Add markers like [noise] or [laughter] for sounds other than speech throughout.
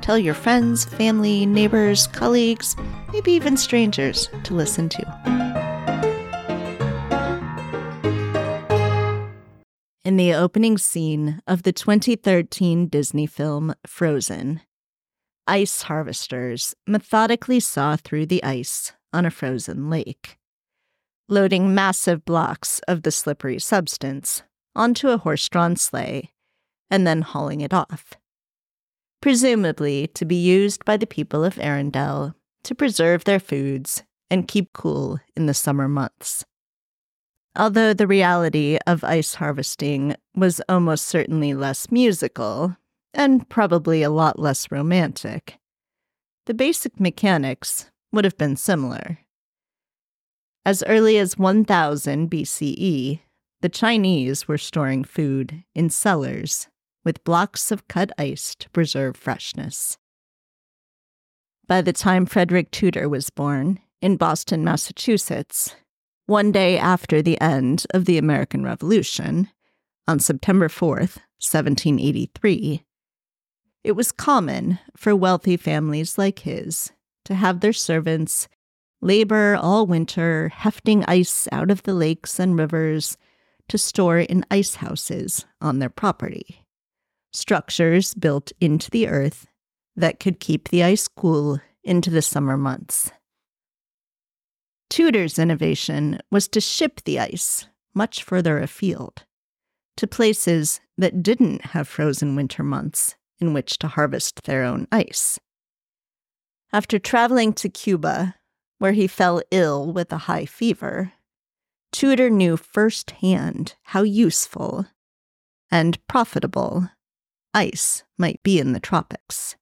tell your friends, family, neighbors, colleagues, maybe even strangers to listen to. In the opening scene of the 2013 Disney film Frozen, ice harvesters methodically saw through the ice on a frozen lake loading massive blocks of the slippery substance onto a horse drawn sleigh and then hauling it off. Presumably to be used by the people of Arendelle to preserve their foods and keep cool in the summer months. Although the reality of ice harvesting was almost certainly less musical and probably a lot less romantic, the basic mechanics would have been similar. As early as 1000 BCE, the Chinese were storing food in cellars with blocks of cut ice to preserve freshness. By the time Frederick Tudor was born in Boston, Massachusetts, one day after the end of the American Revolution, on September 4th, 1783, it was common for wealthy families like his to have their servants labor all winter hefting ice out of the lakes and rivers to store in ice houses on their property. Structures built into the earth that could keep the ice cool into the summer months. Tudor's innovation was to ship the ice much further afield, to places that didn't have frozen winter months in which to harvest their own ice. After traveling to Cuba where he fell ill with a high fever, Tudor knew firsthand how useful and profitable ice might be in the tropics.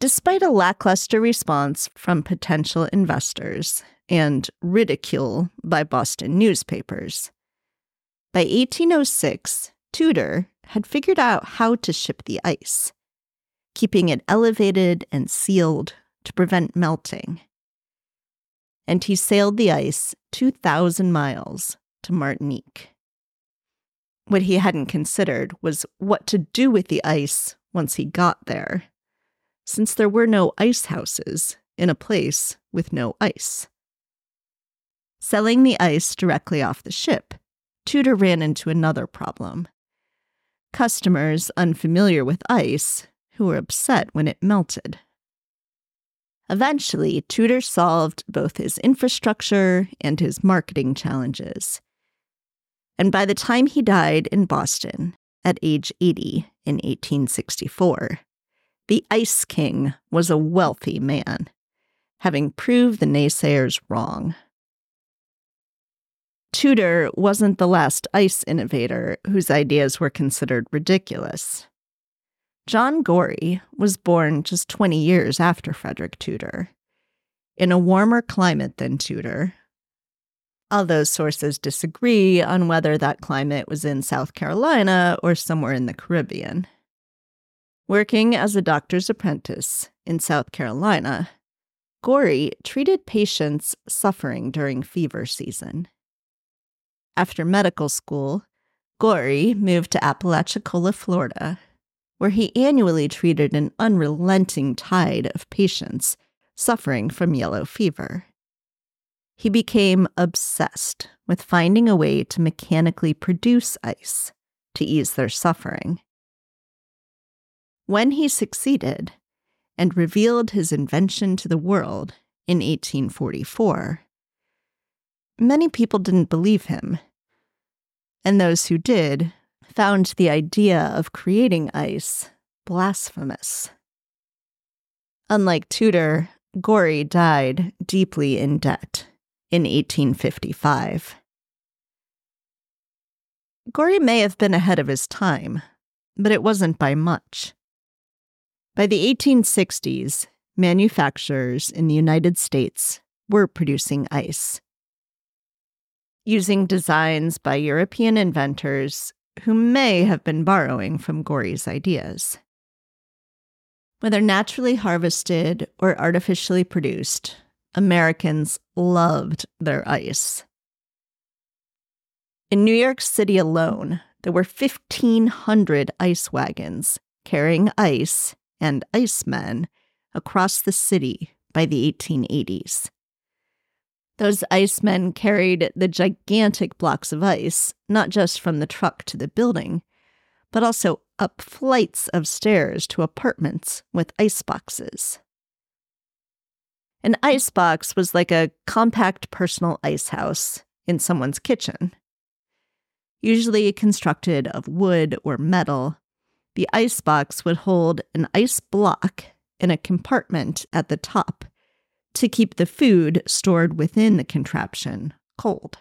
Despite a lackluster response from potential investors and ridicule by Boston newspapers, by 1806, Tudor had figured out how to ship the ice, keeping it elevated and sealed to prevent melting and he sailed the ice 2,000 miles to Martinique. What he hadn't considered was what to do with the ice once he got there, since there were no ice houses in a place with no ice. Selling the ice directly off the ship, Tudor ran into another problem. Customers unfamiliar with ice who were upset when it melted. Eventually, Tudor solved both his infrastructure and his marketing challenges. And by the time he died in Boston at age 80 in 1864, the Ice King was a wealthy man, having proved the naysayers wrong. Tudor wasn't the last ice innovator whose ideas were considered ridiculous. John Gorrie was born just 20 years after Frederick Tudor, in a warmer climate than Tudor, although sources disagree on whether that climate was in South Carolina or somewhere in the Caribbean. Working as a doctor's apprentice in South Carolina, Gorrie treated patients suffering during fever season. After medical school, Gorrie moved to Apalachicola, Florida, where he annually treated an unrelenting tide of patients suffering from yellow fever. He became obsessed with finding a way to mechanically produce ice to ease their suffering. When he succeeded and revealed his invention to the world in 1844, many people didn't believe him, and those who did found the idea of creating ice blasphemous. Unlike Tudor, Gorrie died deeply in debt in 1855. Gorrie may have been ahead of his time, but it wasn't by much. By the 1860s, manufacturers in the United States were producing ice. Using designs by European inventors who may have been borrowing from Gorrie's ideas. Whether naturally harvested or artificially produced, Americans loved their ice. In New York City alone, there were 1,500 ice wagons carrying ice and icemen across the city by the 1880s. Those icemen carried the gigantic blocks of ice, not just from the truck to the building, but also up flights of stairs to apartments with ice boxes. An ice box was like a compact personal ice house in someone's kitchen. Usually constructed of wood or metal, the ice box would hold an ice block in a compartment at the top to keep the food stored within the contraption cold.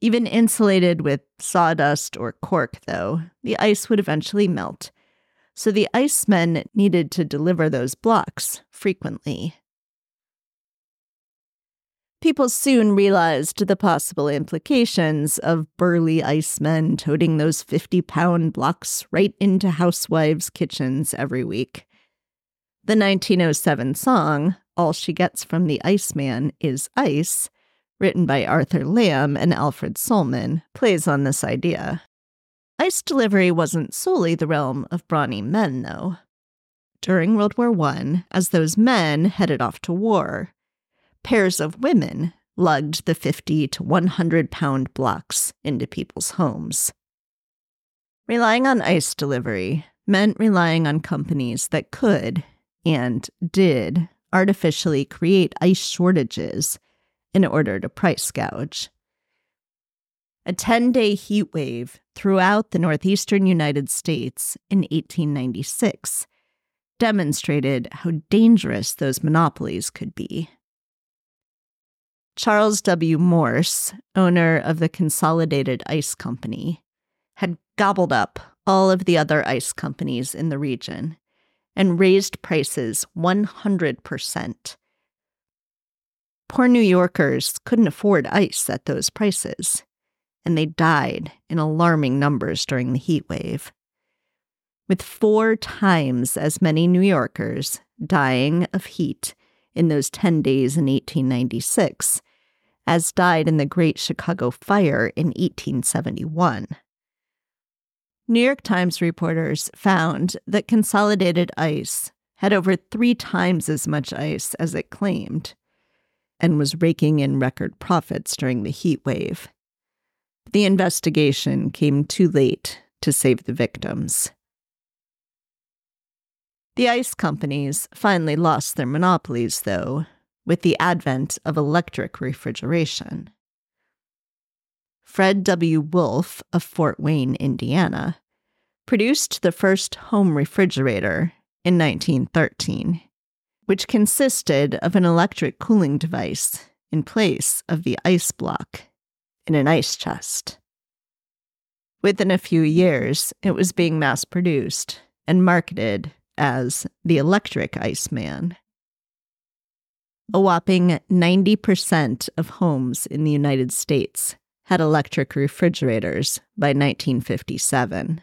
Even insulated with sawdust or cork, though, the ice would eventually melt, so the icemen needed to deliver those blocks frequently. People soon realized the possible implications of burly icemen toting those 50 pound blocks right into housewives' kitchens every week. The 1907 song, All She Gets from the Iceman is Ice, written by Arthur Lamb and Alfred Solman, plays on this idea. Ice delivery wasn't solely the realm of brawny men, though. During World War I, as those men headed off to war, pairs of women lugged the 50 to 100 pound blocks into people's homes. Relying on ice delivery meant relying on companies that could, and did, artificially create ice shortages in order to price gouge. A 10 day heat wave throughout the northeastern United States in 1896 demonstrated how dangerous those monopolies could be. Charles W. Morse, owner of the Consolidated Ice Company, had gobbled up all of the other ice companies in the region and raised prices 100%. Poor New Yorkers couldn't afford ice at those prices, and they died in alarming numbers during the heat wave. With four times as many New Yorkers dying of heat in those 10 days in 1896 as died in the Great Chicago Fire in 1871. New York Times reporters found that Consolidated Ice had over three times as much ice as it claimed and was raking in record profits during the heat wave. The investigation came too late to save the victims. The ice companies finally lost their monopolies, though, with the advent of electric refrigeration. Fred W. Wolf of Fort Wayne, Indiana, produced the first home refrigerator in 1913, which consisted of an electric cooling device in place of the ice block in an ice chest. Within a few years, it was being mass produced and marketed as the Electric Iceman. A whopping 90% of homes in the United States had electric refrigerators by 1957.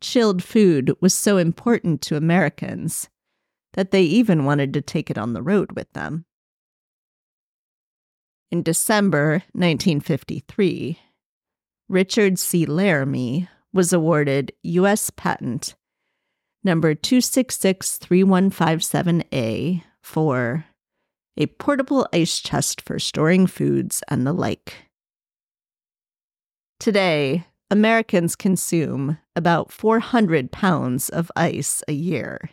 Chilled food was so important to Americans that they even wanted to take it on the road with them. In December 1953, Richard C. Laramy was awarded U.S. Patent number 2663157A for a portable ice chest for storing foods and the like. Today, Americans consume about 400 pounds of ice a year,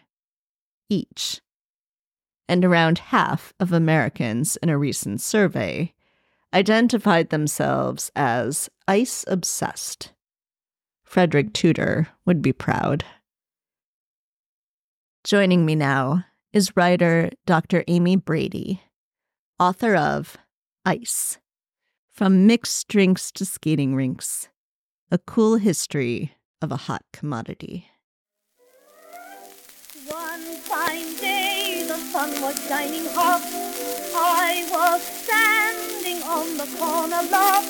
each. And around half of Americans in a recent survey identified themselves as ice obsessed. Frederick Tudor would be proud. Joining me now is writer Dr. Amy Brady, author of Ice From Mixed Drinks to Skating Rinks A Cool History of a Hot Commodity. Sun was shining hot. I was standing on the corner lot,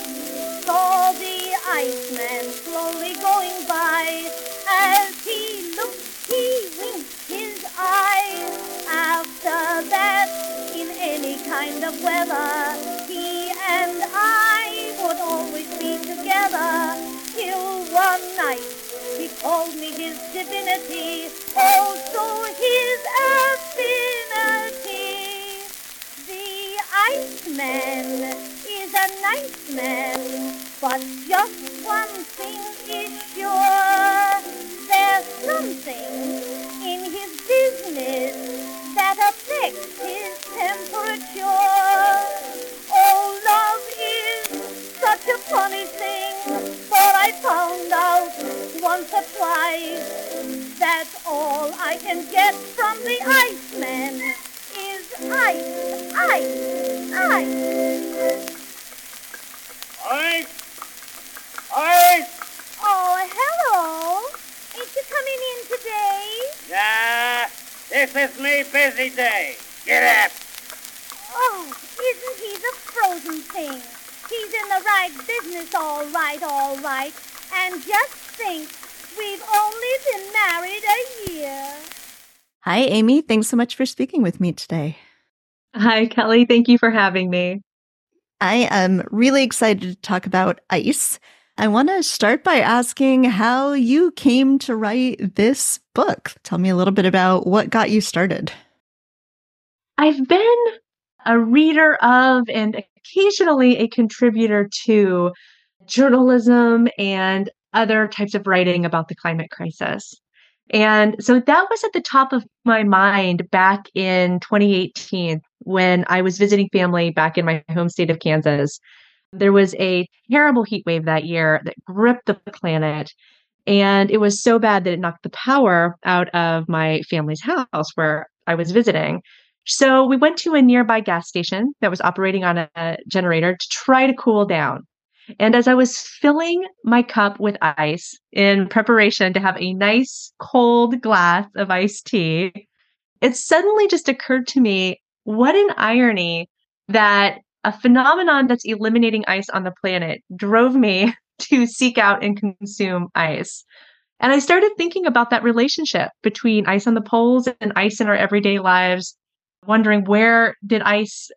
saw the iceman slowly going by. As he looked, he winked his eyes. After that, in any kind of weather, he and I would always be together till one night he called me his divinity, also his affinity. The Iceman is a nice man, but just one thing is sure. There's something in his business that affects his temperature. Or. That's all I can get from the Iceman is ice, ice, ice. Ice! Ice! Oh, hello. Ain't you coming in today? Yeah, this is me busy day. Get up! Oh, isn't he the frozen thing? He's in the right business, all right, all right. And just think, we've only been married a year. Hi, Amy. Thanks so much for speaking with me today. Hi, Kelly. Thank you for having me. I am really excited to talk about ice. I want to start by asking how you came to write this book. Tell me a little bit about what got you started. I've been a reader of and occasionally a contributor to journalism and other types of writing about the climate crisis. And so that was at the top of my mind back in 2018 when I was visiting family back in my home state of Kansas. There was a terrible heat wave that year that gripped the planet. And it was so bad that it knocked the power out of my family's house where I was visiting. So we went to a nearby gas station that was operating on a generator to try to cool down. And as I was filling my cup with ice in preparation to have a nice cold glass of iced tea, it suddenly just occurred to me what an irony that a phenomenon that's eliminating ice on the planet drove me [laughs] to seek out and consume ice. And I started thinking about that relationship between ice on the poles and ice in our everyday lives, wondering where did ice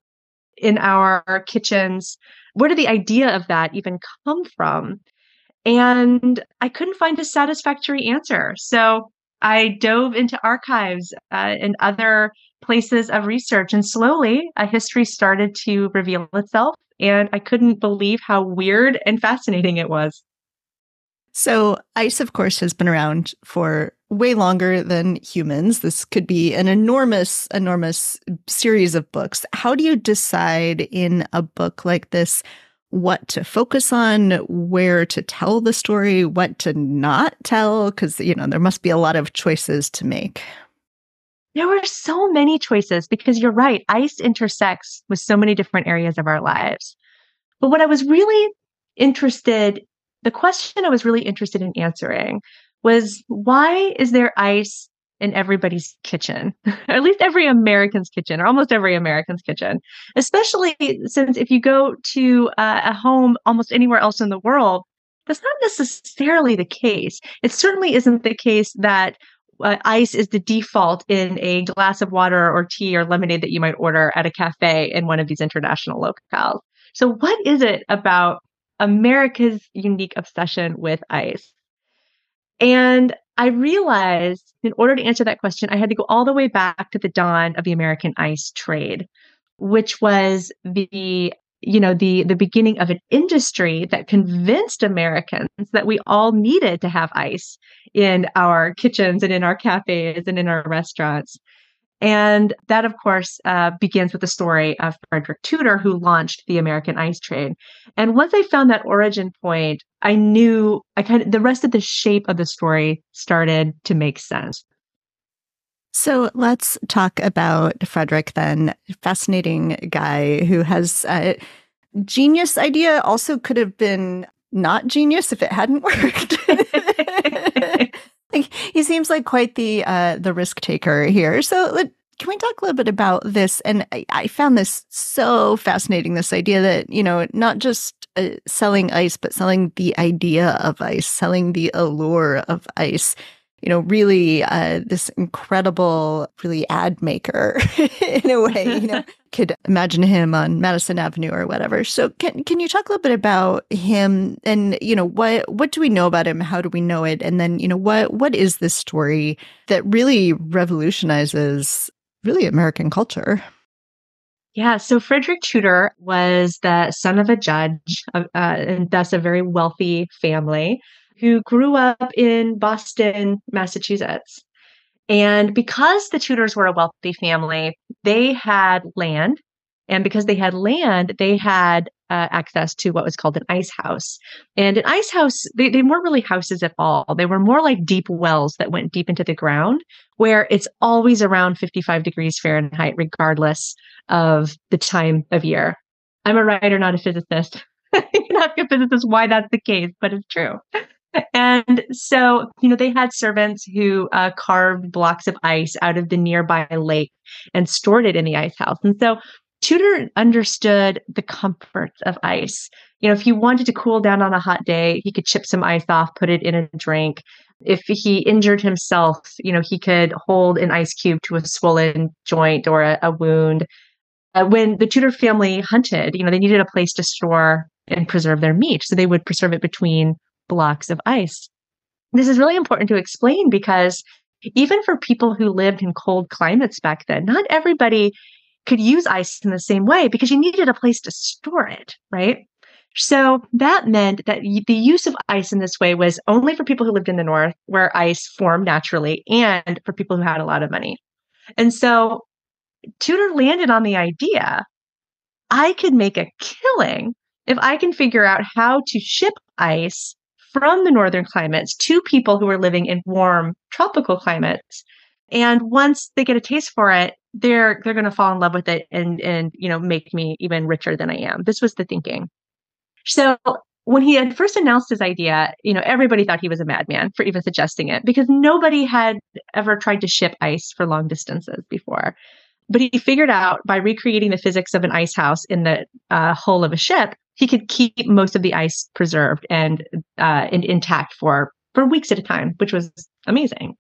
in our kitchens where did the idea of that even come from? And I couldn't find a satisfactory answer. So I dove into archives uh, and other places of research, and slowly a history started to reveal itself. And I couldn't believe how weird and fascinating it was. So, ice, of course, has been around for way longer than humans. This could be an enormous, enormous series of books. How do you decide in a book like this what to focus on, where to tell the story, what to not tell? Because, you know, there must be a lot of choices to make. There were so many choices because you're right, ice intersects with so many different areas of our lives. But what I was really interested, the question I was really interested in answering was why is there ice in everybody's kitchen, or [laughs] at least every American's kitchen, or almost every American's kitchen, especially since if you go to uh, a home almost anywhere else in the world, that's not necessarily the case. It certainly isn't the case that uh, ice is the default in a glass of water or tea or lemonade that you might order at a cafe in one of these international locales. So, what is it about America's unique obsession with ice? And I realized in order to answer that question, I had to go all the way back to the dawn of the American ice trade, which was the you know the the beginning of an industry that convinced Americans that we all needed to have ice in our kitchens and in our cafes and in our restaurants. And that, of course, uh, begins with the story of Frederick Tudor, who launched the American ice trade. And once I found that origin point, I knew I kind of the rest of the shape of the story started to make sense. So let's talk about Frederick then. Fascinating guy who has a genius idea, also could have been not genius if it hadn't [laughs] worked. [laughs] seems like quite the uh, the risk taker here. So can we talk a little bit about this? And I, I found this so fascinating this idea that, you know, not just uh, selling ice, but selling the idea of ice, selling the allure of ice you know, really uh, this incredible, really ad maker [laughs] in a way. You know, [laughs] could imagine him on Madison Avenue or whatever. So, can can you talk a little bit about him and you know what what do we know about him? How do we know it? And then you know what what is this story that really revolutionizes really American culture? Yeah, so Frederick Tudor was the son of a judge, uh, and thus a very wealthy family who grew up in Boston, Massachusetts. And because the Tudors were a wealthy family, they had land. And because they had land, they had uh, access to what was called an ice house. And an ice house, they, they weren't really houses at all. They were more like deep wells that went deep into the ground, where it's always around 55 degrees Fahrenheit, regardless of the time of year. I'm a writer, not a physicist. you can ask a physicist why that's the case, but it's true and so, you know, they had servants who uh, carved blocks of ice out of the nearby lake and stored it in the ice house. And so Tudor understood the comforts of ice. You know, if he wanted to cool down on a hot day, he could chip some ice off, put it in a drink. If he injured himself, you know, he could hold an ice cube to a swollen joint or a, a wound. Uh, when the Tudor family hunted, you know, they needed a place to store and preserve their meat. So they would preserve it between blocks of ice. This is really important to explain because even for people who lived in cold climates back then, not everybody could use ice in the same way because you needed a place to store it, right? So that meant that the use of ice in this way was only for people who lived in the north where ice formed naturally and for people who had a lot of money. And so Tudor landed on the idea I could make a killing if I can figure out how to ship ice from the northern climates to people who are living in warm tropical climates. And once they get a taste for it, they're they're going to fall in love with it and and you know make me even richer than I am. This was the thinking. So when he had first announced his idea, you know, everybody thought he was a madman for even suggesting it because nobody had ever tried to ship ice for long distances before. But he figured out by recreating the physics of an ice house in the uh, hull of a ship he could keep most of the ice preserved and, uh, and intact for for weeks at a time, which was amazing.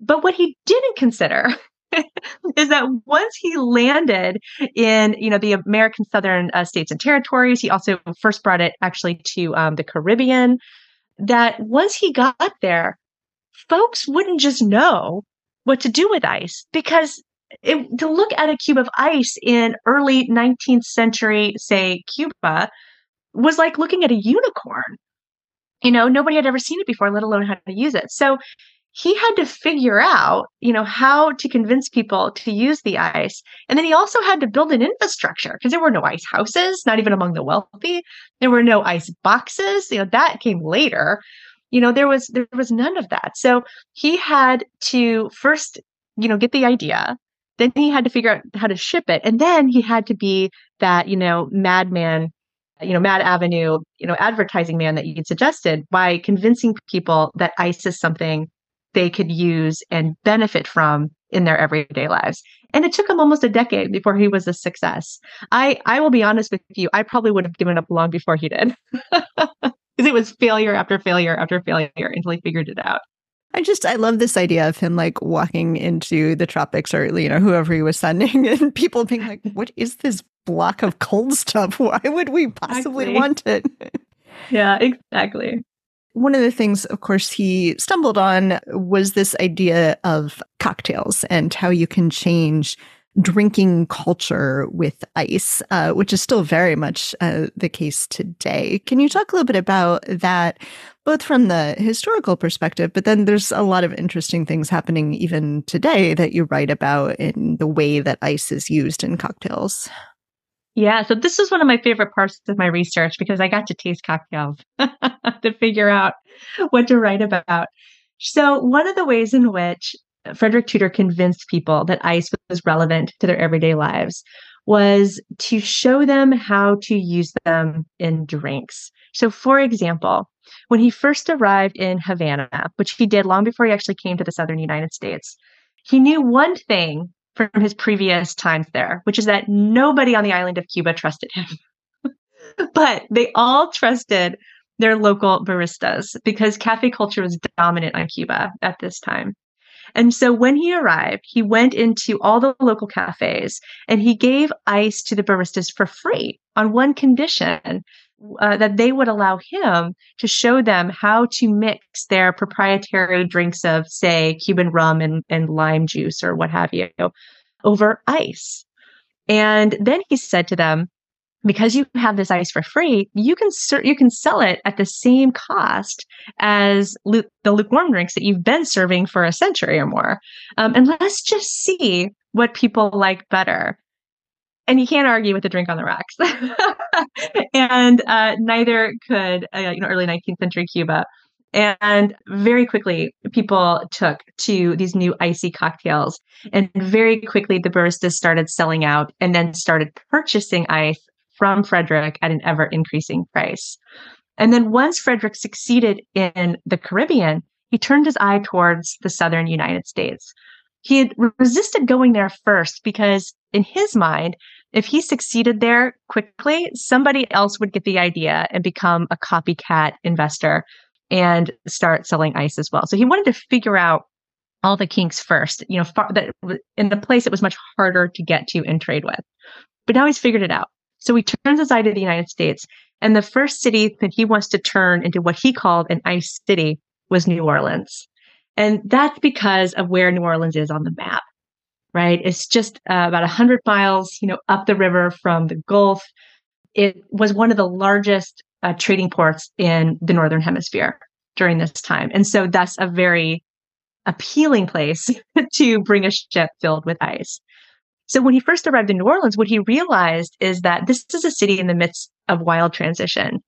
But what he didn't consider [laughs] is that once he landed in you know the American Southern uh, states and territories, he also first brought it actually to um, the Caribbean. That once he got there, folks wouldn't just know what to do with ice because it, to look at a cube of ice in early 19th century, say Cuba, was like looking at a unicorn. You know, nobody had ever seen it before, let alone how to use it. So he had to figure out, you know, how to convince people to use the ice. And then he also had to build an infrastructure because there were no ice houses, not even among the wealthy. There were no ice boxes. You know, that came later. You know, there was there was none of that. So he had to first, you know, get the idea, then he had to figure out how to ship it. And then he had to be that, you know, madman, you know, Mad Avenue, you know, advertising man that you suggested by convincing people that ice is something they could use and benefit from in their everyday lives. And it took him almost a decade before he was a success. I I will be honest with you, I probably would have given up long before he did. [laughs] Because it was failure after failure after failure until he figured it out. I just I love this idea of him like walking into the tropics or you know whoever he was sending [laughs] and people being like, "What is this block of cold stuff? [laughs] Why would we possibly exactly. want it?" [laughs] yeah, exactly. One of the things, of course, he stumbled on was this idea of cocktails and how you can change drinking culture with ice, uh, which is still very much uh, the case today. Can you talk a little bit about that, both from the historical perspective, but then there's a lot of interesting things happening even today that you write about in the way that ice is used in cocktails? Yeah, so this was one of my favorite parts of my research because I got to taste cocktails [laughs] to figure out what to write about. So, one of the ways in which Frederick Tudor convinced people that ice was relevant to their everyday lives was to show them how to use them in drinks. So, for example, when he first arrived in Havana, which he did long before he actually came to the southern United States, he knew one thing from his previous times there, which is that nobody on the island of Cuba trusted him. [laughs] but they all trusted their local baristas because cafe culture was dominant on Cuba at this time. And so when he arrived, he went into all the local cafes and he gave ice to the baristas for free on one condition uh, that they would allow him to show them how to mix their proprietary drinks of, say, Cuban rum and, and lime juice or what have you over ice. And then he said to them, because you have this ice for free, you can ser- you can sell it at the same cost as lu- the lukewarm drinks that you've been serving for a century or more. Um, and let's just see what people like better. And you can't argue with the drink on the rocks. [laughs] and uh, neither could uh, you know early 19th century Cuba. And very quickly, people took to these new icy cocktails. And very quickly, the baristas started selling out and then started purchasing ice from Frederick at an ever increasing price. And then once Frederick succeeded in the Caribbean, he turned his eye towards the southern United States. He had resisted going there first because, in his mind, if he succeeded there quickly, somebody else would get the idea and become a copycat investor and start selling ice as well. So he wanted to figure out all the kinks first, you know, far, that in the place it was much harder to get to and trade with. But now he's figured it out. So he turns his eye to the United States. And the first city that he wants to turn into what he called an ice city was New Orleans. And that's because of where New Orleans is on the map, right? It's just uh, about 100 miles, you know, up the river from the Gulf. It was one of the largest uh, trading ports in the Northern Hemisphere during this time. And so that's a very appealing place [laughs] to bring a ship filled with ice. So when he first arrived in New Orleans, what he realized is that this is a city in the midst of wild transition,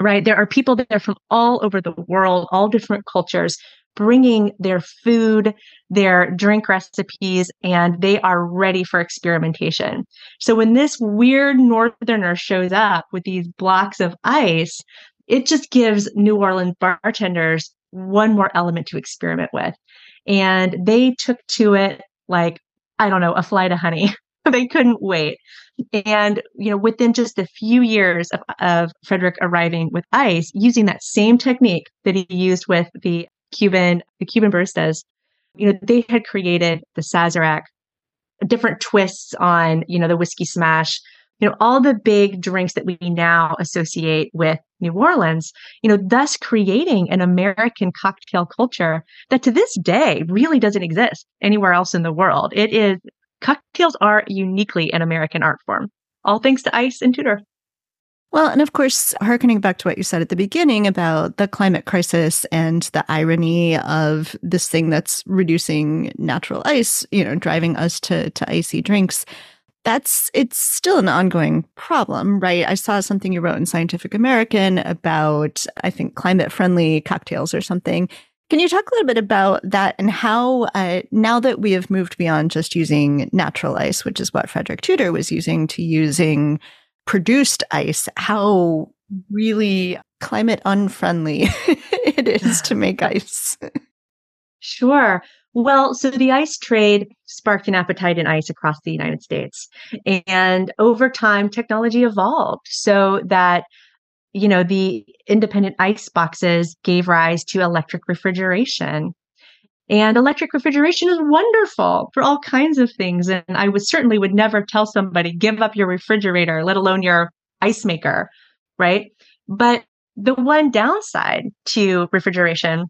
right? There are people there from all over the world, all different cultures, bringing their food, their drink recipes, and they are ready for experimentation. So when this weird northerner shows up with these blocks of ice, it just gives New Orleans bartenders one more element to experiment with. And they took to it like I don't know, a flight of honey. [laughs] they couldn't wait. And, you know, within just a few years of, of Frederick arriving with ice, using that same technique that he used with the Cuban, the Cuban baristas, you know, they had created the Sazerac, different twists on, you know, the whiskey smash, you know, all the big drinks that we now associate with New Orleans, you know, thus creating an American cocktail culture that to this day really doesn't exist anywhere else in the world. It is cocktails are uniquely an American art form, all thanks to ice and Tudor. Well, and of course, harkening back to what you said at the beginning about the climate crisis and the irony of this thing that's reducing natural ice, you know, driving us to, to icy drinks that's it's still an ongoing problem, right? I saw something you wrote in Scientific American about I think climate friendly cocktails or something. Can you talk a little bit about that and how uh, now that we have moved beyond just using natural ice, which is what Frederick Tudor was using, to using produced ice, how really climate unfriendly [laughs] it is to make [laughs] ice? Sure. Well, so the ice trade sparked an appetite in ice across the United States. And over time, technology evolved so that, you know, the independent ice boxes gave rise to electric refrigeration. And electric refrigeration is wonderful for all kinds of things. And I would certainly would never tell somebody, give up your refrigerator, let alone your ice maker, right? But the one downside to refrigeration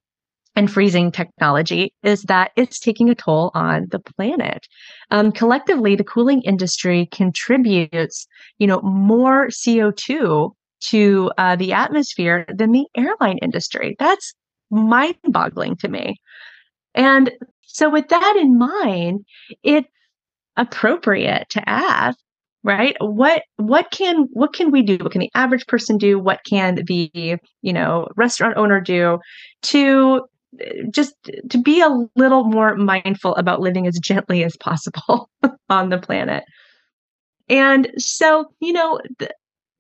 and freezing technology is that it's taking a toll on the planet. Um, collectively, the cooling industry contributes, you know, more CO2 to uh, the atmosphere than the airline industry. That's mind-boggling to me. And so, with that in mind, it's appropriate to ask right what what can what can we do what can the average person do what can the you know restaurant owner do to just to be a little more mindful about living as gently as possible [laughs] on the planet. And so, you know, the,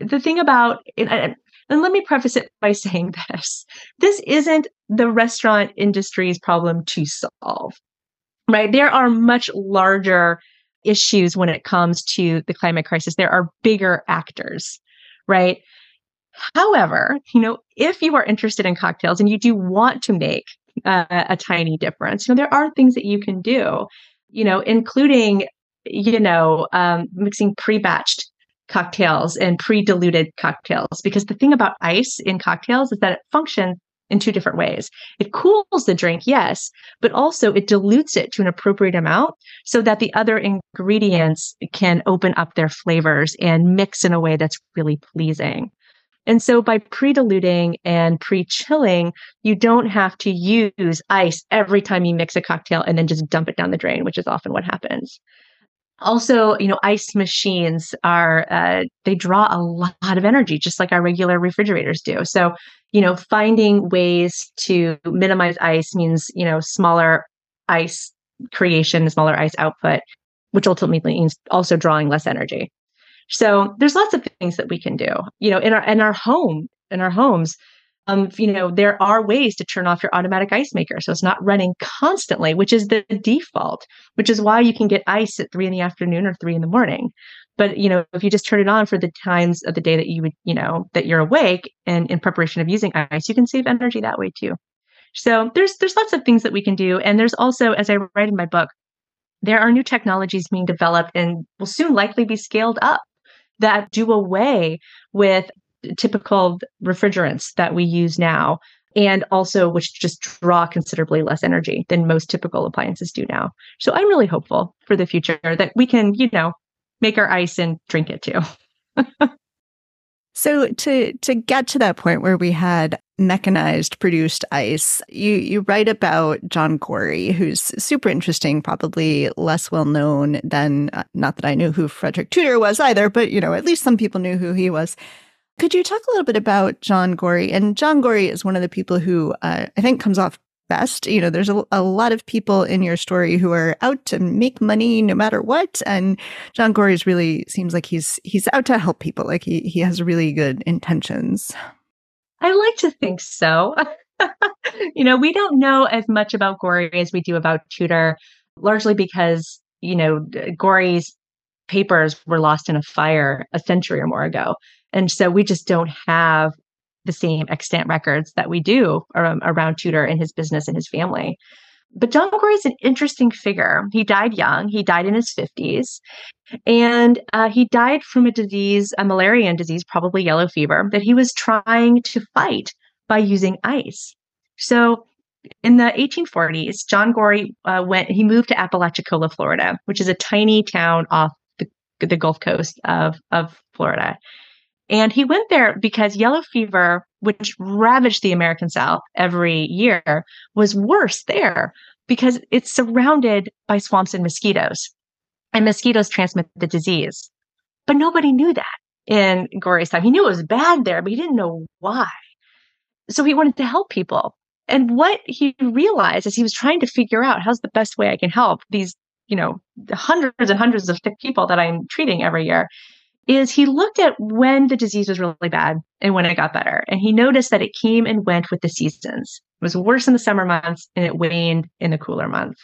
the thing about, and, and let me preface it by [laughs] saying this this isn't the restaurant industry's problem to solve. right? There are much larger issues when it comes to the climate crisis. There are bigger actors, right? However, you know, if you are interested in cocktails and you do want to make uh, a tiny difference, you know, there are things that you can do, you know, including, you know, um, mixing pre-batched cocktails and pre-diluted cocktails. Because the thing about ice in cocktails is that it functions in two different ways. It cools the drink, yes, but also it dilutes it to an appropriate amount so that the other ingredients can open up their flavors and mix in a way that's really pleasing. And so by pre-diluting and pre-chilling, you don't have to use ice every time you mix a cocktail and then just dump it down the drain, which is often what happens. Also, you know, ice machines are uh, they draw a lot of energy, just like our regular refrigerators do. So, you know, finding ways to minimize ice means you know smaller ice creation, smaller ice output, which ultimately means also drawing less energy. So there's lots of things that we can do. You know, in our in our home, in our homes, um, you know, there are ways to turn off your automatic ice maker so it's not running constantly, which is the default, which is why you can get ice at three in the afternoon or three in the morning. But you know, if you just turn it on for the times of the day that you would, you know, that you're awake and in preparation of using ice, you can save energy that way too. So there's there's lots of things that we can do. And there's also, as I write in my book, there are new technologies being developed and will soon likely be scaled up that do away with typical refrigerants that we use now and also which just draw considerably less energy than most typical appliances do now. So I'm really hopeful for the future that we can, you know, make our ice and drink it too. [laughs] so to to get to that point where we had mechanized produced ice. You you write about John Gorrie, who's super interesting, probably less well known than uh, not that I knew who Frederick Tudor was either, but you know, at least some people knew who he was. Could you talk a little bit about John Gorrie? And John Gorrie is one of the people who uh, I think comes off best. You know, there's a, a, lot of people in your story who are out to make money no matter what, and John Gorrie's really seems like he's he's out to help people. Like he he has really good intentions. I like to think so. [laughs] you know, we don't know as much about Gorrie as we do about Tudor, largely because, you know, Gorrie's papers were lost in a fire a century or more ago. And so we just don't have the same extant records that we do um, around Tudor and his business and his family. But John Gorrie is an interesting figure. He died young. He died in his 50s. And uh, he died from a disease, a malarian disease, probably yellow fever, that he was trying to fight by using ice. So in the 1840s, John Gorrie uh, went, he moved to Apalachicola, Florida, which is a tiny town off the, the Gulf Coast of, of Florida. And he went there because yellow fever, which ravaged the American South every year, was worse there because it's surrounded by swamps and mosquitoes. And mosquitoes transmit the disease. But nobody knew that in Gorrie's time. He knew it was bad there, but he didn't know why. So he wanted to help people. And what he realized as he was trying to figure out how's the best way I can help these, you know, hundreds and hundreds of sick people that I'm treating every year is he looked at when the disease was really bad and when it got better. And he noticed that it came and went with the seasons. It was worse in the summer months and it waned in the cooler months.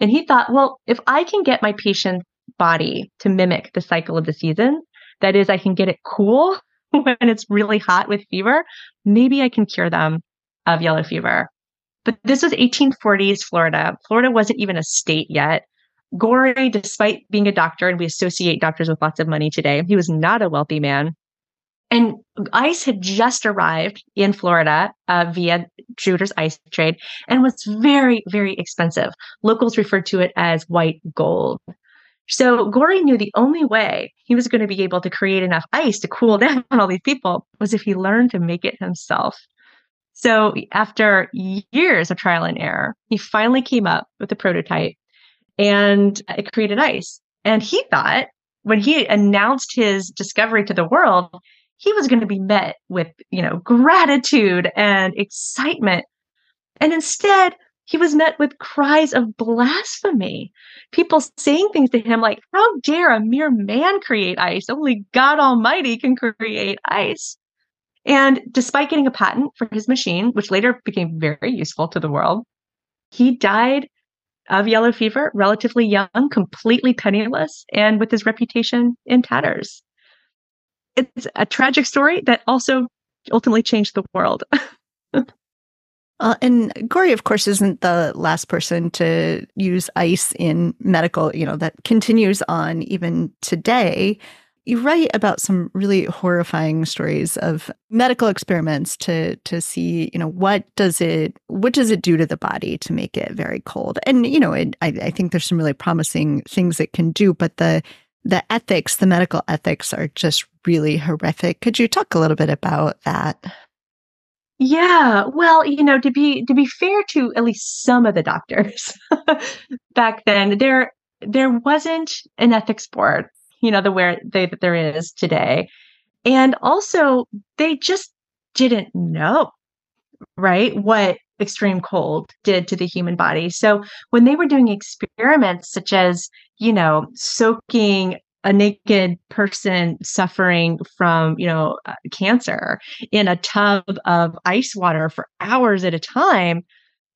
And he thought, well, if I can get my patient's body to mimic the cycle of the season, that is, I can get it cool [laughs] when it's really hot with fever, maybe I can cure them of yellow fever. But this was 1840s Florida. Florida wasn't even a state yet. Gorrie, despite being a doctor, and we associate doctors with lots of money today, he was not a wealthy man. And ice had just arrived in Florida uh, via Tudor's ice trade and was very, very expensive. Locals referred to it as white gold. So Gorrie knew the only way he was going to be able to create enough ice to cool [laughs] down all these people was if he learned to make it himself. So after years of trial and error, he finally came up with a prototype and it created ice. And he thought when he announced his discovery to the world, he was going to be met with, you know, gratitude and excitement. And instead, he was met with cries of blasphemy. People saying things to him like, How dare a mere man create ice? Only God Almighty can create ice. And despite getting a patent for his machine, which later became very useful to the world, he died of yellow fever, relatively young, completely penniless, and with his reputation in tatters. It's a tragic story that also ultimately changed the world. [laughs] Uh, and Gorrie, of course, isn't the last person to use ice in medical, you know, that continues on even today. You write about some really horrifying stories of medical experiments to to see, you know, what does it what does it do to the body to make it very cold? And you know, it, I, I think there's some really promising things it can do, but the the ethics, the medical ethics, are just really horrific. Could you talk a little bit about that? Yeah, well, you know, to be to be fair to at least some of the doctors [laughs] back then, there there wasn't an ethics board, you know, the where they that there is today. And also they just didn't know, right, what extreme cold did to the human body. So when they were doing experiments such as, you know, soaking a naked person suffering from, you know, uh, cancer in a tub of ice water for hours at a time,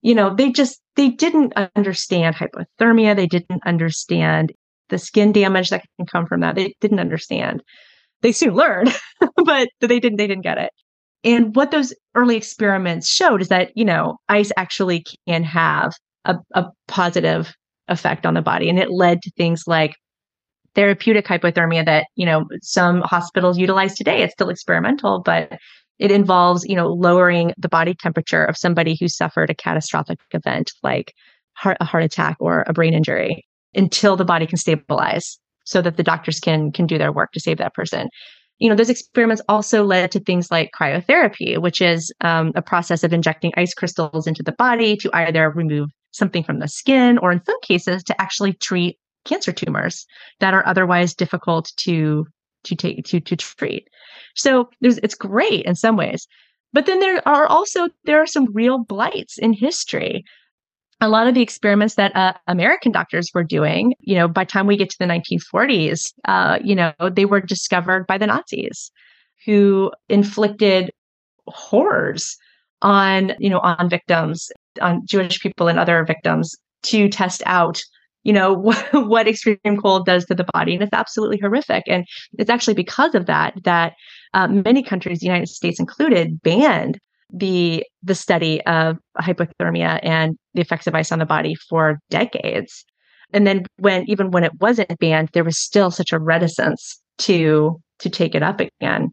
you know, they just they didn't understand hypothermia, they didn't understand the skin damage that can come from that. They didn't understand. They soon learned, [laughs] but they didn't they didn't get it. And what those early experiments showed is that, you know, ice actually can have a, a positive effect on the body. And it led to things like therapeutic hypothermia that you know some hospitals utilize today it's still experimental but it involves you know lowering the body temperature of somebody who suffered a catastrophic event like heart, a heart attack or a brain injury until the body can stabilize so that the doctors can can do their work to save that person you know those experiments also led to things like cryotherapy which is um, a process of injecting ice crystals into the body to either remove something from the skin or in some cases to actually treat cancer tumors that are otherwise difficult to to take to to treat. So there's it's great in some ways. But then there are also there are some real blights in history. A lot of the experiments that uh, American doctors were doing, you know, by time we get to the 1940s, uh, you know, they were discovered by the Nazis, who inflicted horrors on, you know, on victims, on Jewish people and other victims to test out you know what, [laughs] what extreme cold does to the body. And it's absolutely horrific. And it's actually because of that that uh, many countries the united states included banned the the study of hypothermia and the effects of ice on the body for decades and then when even when it wasn't banned there was still such a reticence to to take it up again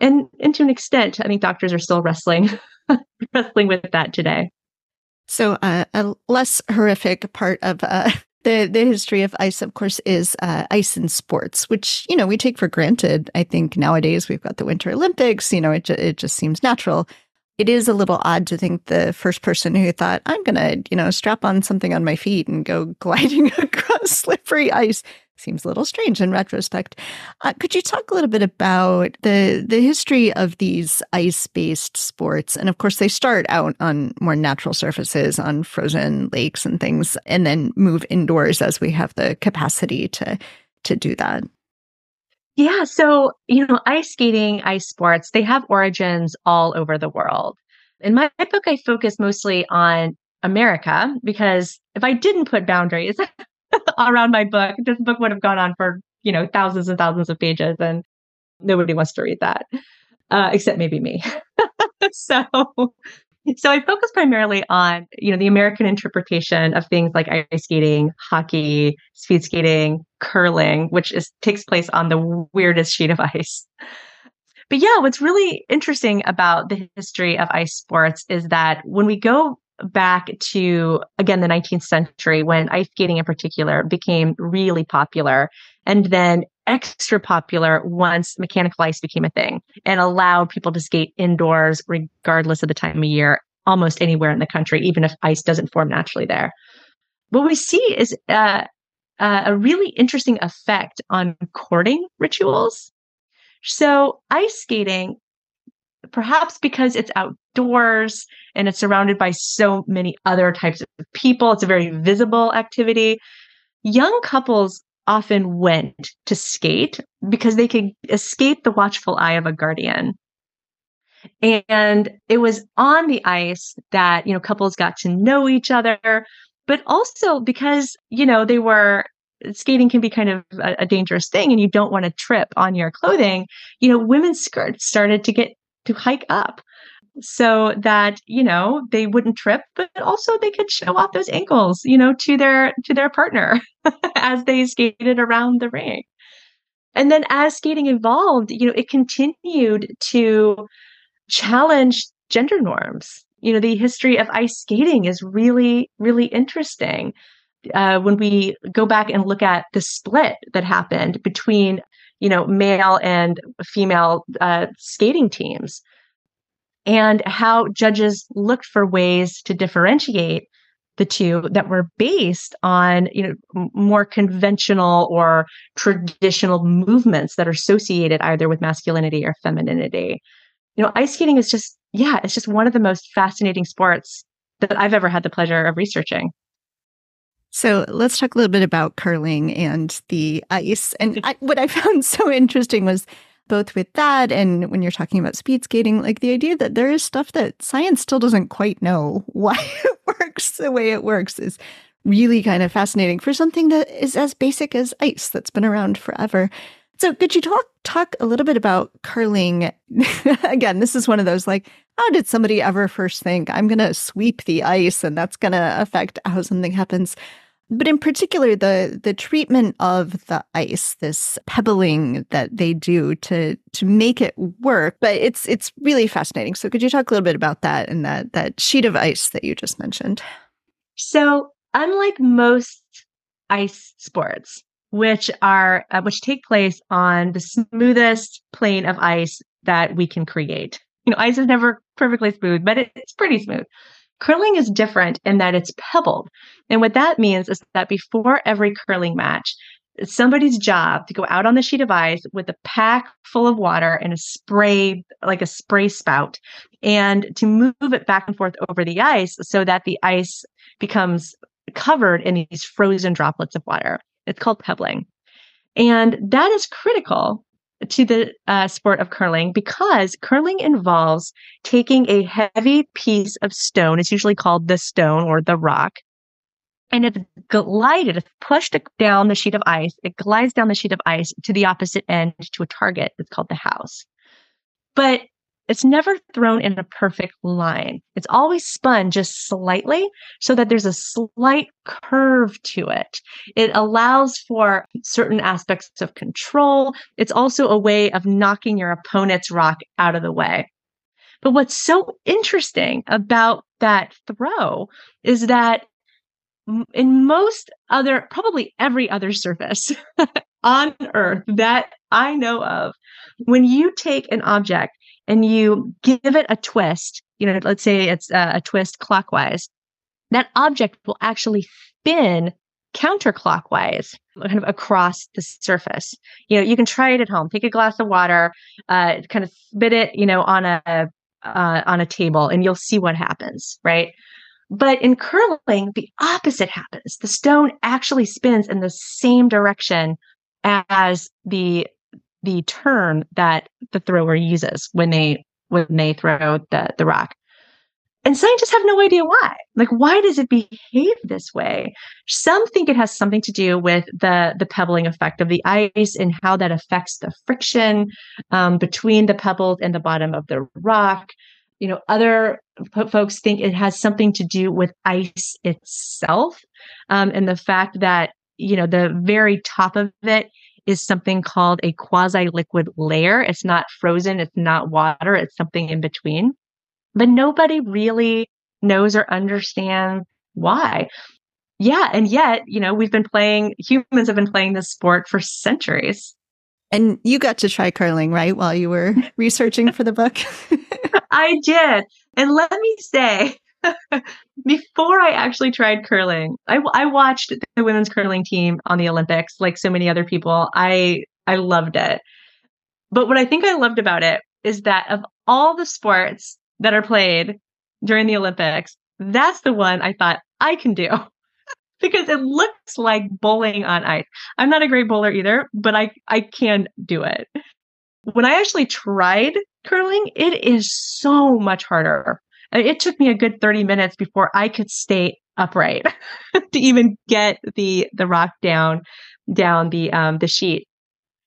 and and to an extent i think doctors are still wrestling [laughs] wrestling with that today so uh, a less horrific part of uh, [laughs] the the history of ice, of course, is uh, ice in sports, which you know we take for granted. I think nowadays we've got the Winter Olympics. You know, it it just seems natural. It is a little odd to think the first person who thought I'm gonna you know strap on something on my feet and go [laughs] gliding across slippery ice seems a little strange in retrospect. Uh, could you talk a little bit about the the history of these ice based sports? And of course, they start out on more natural surfaces, on frozen lakes and things, and then move indoors as we have the capacity to to do that. Yeah, so you know, ice skating, ice sports, they have origins all over the world. In my book, I focus mostly on America because if I didn't put boundaries, [laughs] around my book. This book would have gone on for, you know, thousands and thousands of pages and nobody wants to read that. Uh, except maybe me. [laughs] so so I focus primarily on, you know, the American interpretation of things like ice skating, hockey, speed skating, curling, which is takes place on the weirdest sheet of [laughs] ice. But yeah, what's really interesting about the history of ice sports is that when we go back to again the 19th century when ice skating in particular became really popular and then extra popular once mechanical ice became a thing and allowed people to skate indoors regardless of the time of year almost anywhere in the country even if ice doesn't form naturally there what we see is uh, uh, a really interesting effect on courting rituals so ice skating perhaps because it's outdoors and it's surrounded by so many other types of people. It's a very visible activity. Young couples often went to skate because they could escape the watchful eye of a guardian. And it was on the ice that, you know, couples got to know each other. but also because, you know, they were skating can be kind of a, a dangerous thing and you don't want to trip on your clothing, you know, women's skirts started to get to hike up so that you know they wouldn't trip but also they could show off those ankles you know to their to their partner [laughs] as they skated around the ring. And then as skating evolved you know it continued to challenge gender norms. You know the history of ice skating is really really interesting. Uh, when we go back and look at the split that happened between you know male and female uh, skating teams and how judges looked for ways to differentiate the two that were based on you know more conventional or traditional movements that are associated either with masculinity or femininity you know ice skating is just yeah it's just one of the most fascinating sports that i've ever had the pleasure of researching so let's talk a little bit about curling and the ice. And I, what I found so interesting was both with that and when you're talking about speed skating, like the idea that there is stuff that science still doesn't quite know [laughs] why it works the way it works is really kind of fascinating for something that is as basic as ice that's been around forever. So could you talk talk a little bit about curling? [laughs] Again, this is one of those like, how did somebody ever first think I'm to sweep the ice and that's to affect how something happens? But in particular, the the treatment of the ice, this pebbling that they do to to make it work, but it's it's really fascinating. So could you talk a little bit about that and that that sheet of ice that you just mentioned? So unlike most ice sports, which are uh, which take place on the smoothest plane of ice that we can create. You know, ice is never perfectly smooth, but it, it's pretty smooth. Curling is different in that it's pebbled. And what that means is that before every curling match, it's somebody's job to go out on the sheet of ice with a pack full of water and a spray, like a spray spout, and to move it back and forth over the ice so that the ice becomes covered in these frozen droplets of water. It's called pebbling. And that is critical to the uh, sport of curling because curling involves taking a heavy piece of stone. It's usually called the stone or the rock. And it's glided, it's pushed down the sheet of ice. It glides down the sheet of ice to the opposite end to a target. It's called the house. But it's never thrown in a perfect line. It's always spun just slightly so that there's a slight curve to it. It allows for certain aspects of control. It's also a way of knocking your opponent's rock out of the way. But what's so interesting about that throw is that in most other, probably every other surface [laughs] on earth that I know of, when you take an object and you give it a twist, you know, let's say it's a, a twist clockwise, that object will actually spin counterclockwise kind of across the surface. You know you can try it at home. Take a glass of water uh, kind of spit it you know on a uh, on a table and you'll see what happens right? But in curling the opposite happens. The stone actually spins in the same direction as the the turn that the thrower uses when they when they throw the, the rock. And scientists have no idea why. Like, why does it behave this way? Some think it has something to do with the the pebbling effect of the ice and how that affects the friction um, between the pebbles and the bottom of the rock. You know, other folks think it has something to do with ice itself um, and the fact that you know the very top of it is something called a quasi liquid layer. It's not frozen, it's not water, it's something in between. But nobody really knows or understands why. Yeah. And yet, you know, we've been playing, humans have been playing this sport for centuries. And you got to try curling, right? While you were researching for the book? [laughs] I did. And let me say, [laughs] before I actually tried curling, I, I watched the women's curling team on the Olympics, like so many other people. I I loved it. But what I think I loved about it is that of all the sports that are played during the Olympics, that's the one I thought I can do [laughs] because it looks like bowling on ice. I'm not a great bowler either, but I I can do it. When I actually tried curling, it is so much harder it took me a good 30 minutes before I could stay upright [laughs] to even get the the rock down down the um the sheet.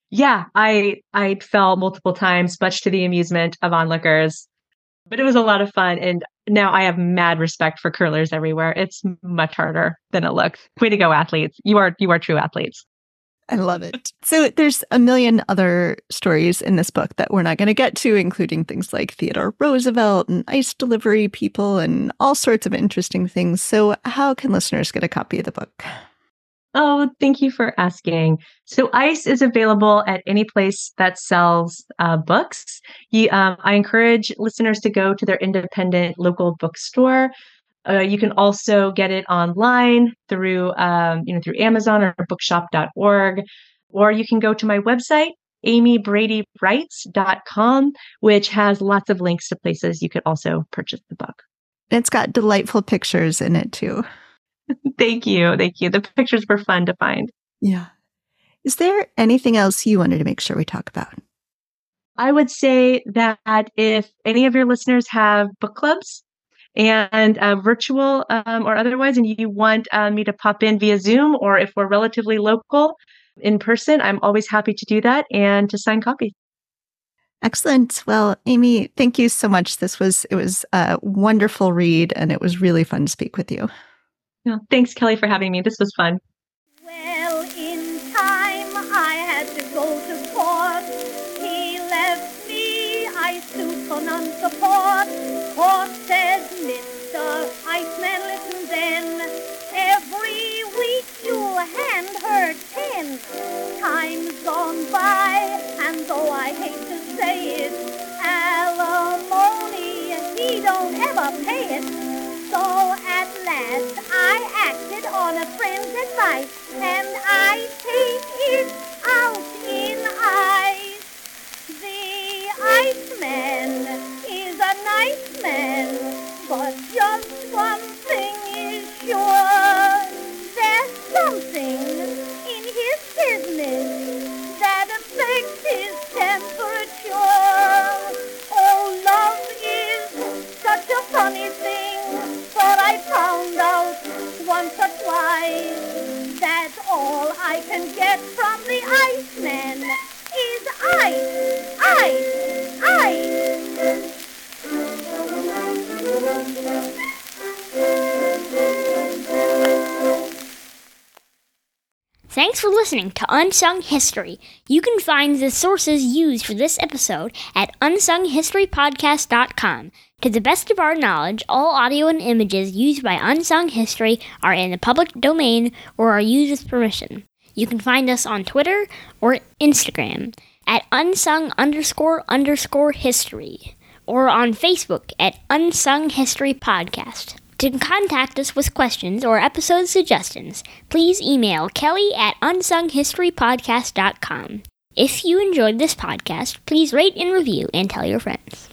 Yeah, I I fell multiple times, much to the amusement of onlookers. But it was a lot of fun and now I have mad respect for curlers everywhere. It's much harder than it looks. Way to go, athletes. You are you are true athletes. I love it. So there's a million other stories in this book that we're not going to get to, including things like Theodore Roosevelt and ice delivery people and all sorts of interesting things. So how can listeners get a copy of the book? Oh, thank you for asking. So, ICE is available at any place that sells uh, books. You, um, I encourage listeners to go to their independent local bookstore. Uh, you can also get it online through, um, you know, through Amazon or bookshop.org, or you can go to my website, amybradywrites.com, which has lots of links to places you could also purchase the book. It's got delightful pictures in it too. [laughs] Thank you. Thank you. The pictures were fun to find. Yeah. Is there anything else you wanted to make sure we talk about? I would say that if any of your listeners have book clubs and uh, virtual um, or otherwise, and you want uh, me to pop in via Zoom, or if we're relatively local in person, I'm always happy to do that and to sign copies. Excellent. Well, Amy, thank you so much. This was it was a wonderful read, and it was really fun to speak with you. Yeah, thanks, Kelly, for having me. This was fun. Well, in time I had to go to court. He left me, I sued for non-support. Court said, Time's gone by, and though I hate to say it, alimony, he don't ever pay it. So at last I acted on a friend's advice, and I take Unsung History. You can find the sources used for this episode at unsunghistorypodcast.com. To the best of our knowledge, all audio and images used by Unsung History are in the public domain or are used with permission. You can find us on Twitter or Instagram at unsung underscore underscore history or on Facebook at Unsung History Podcast. To contact us with questions or episode suggestions, please email kelly at unsunghistorypodcast.com. If you enjoyed this podcast, please rate and review and tell your friends.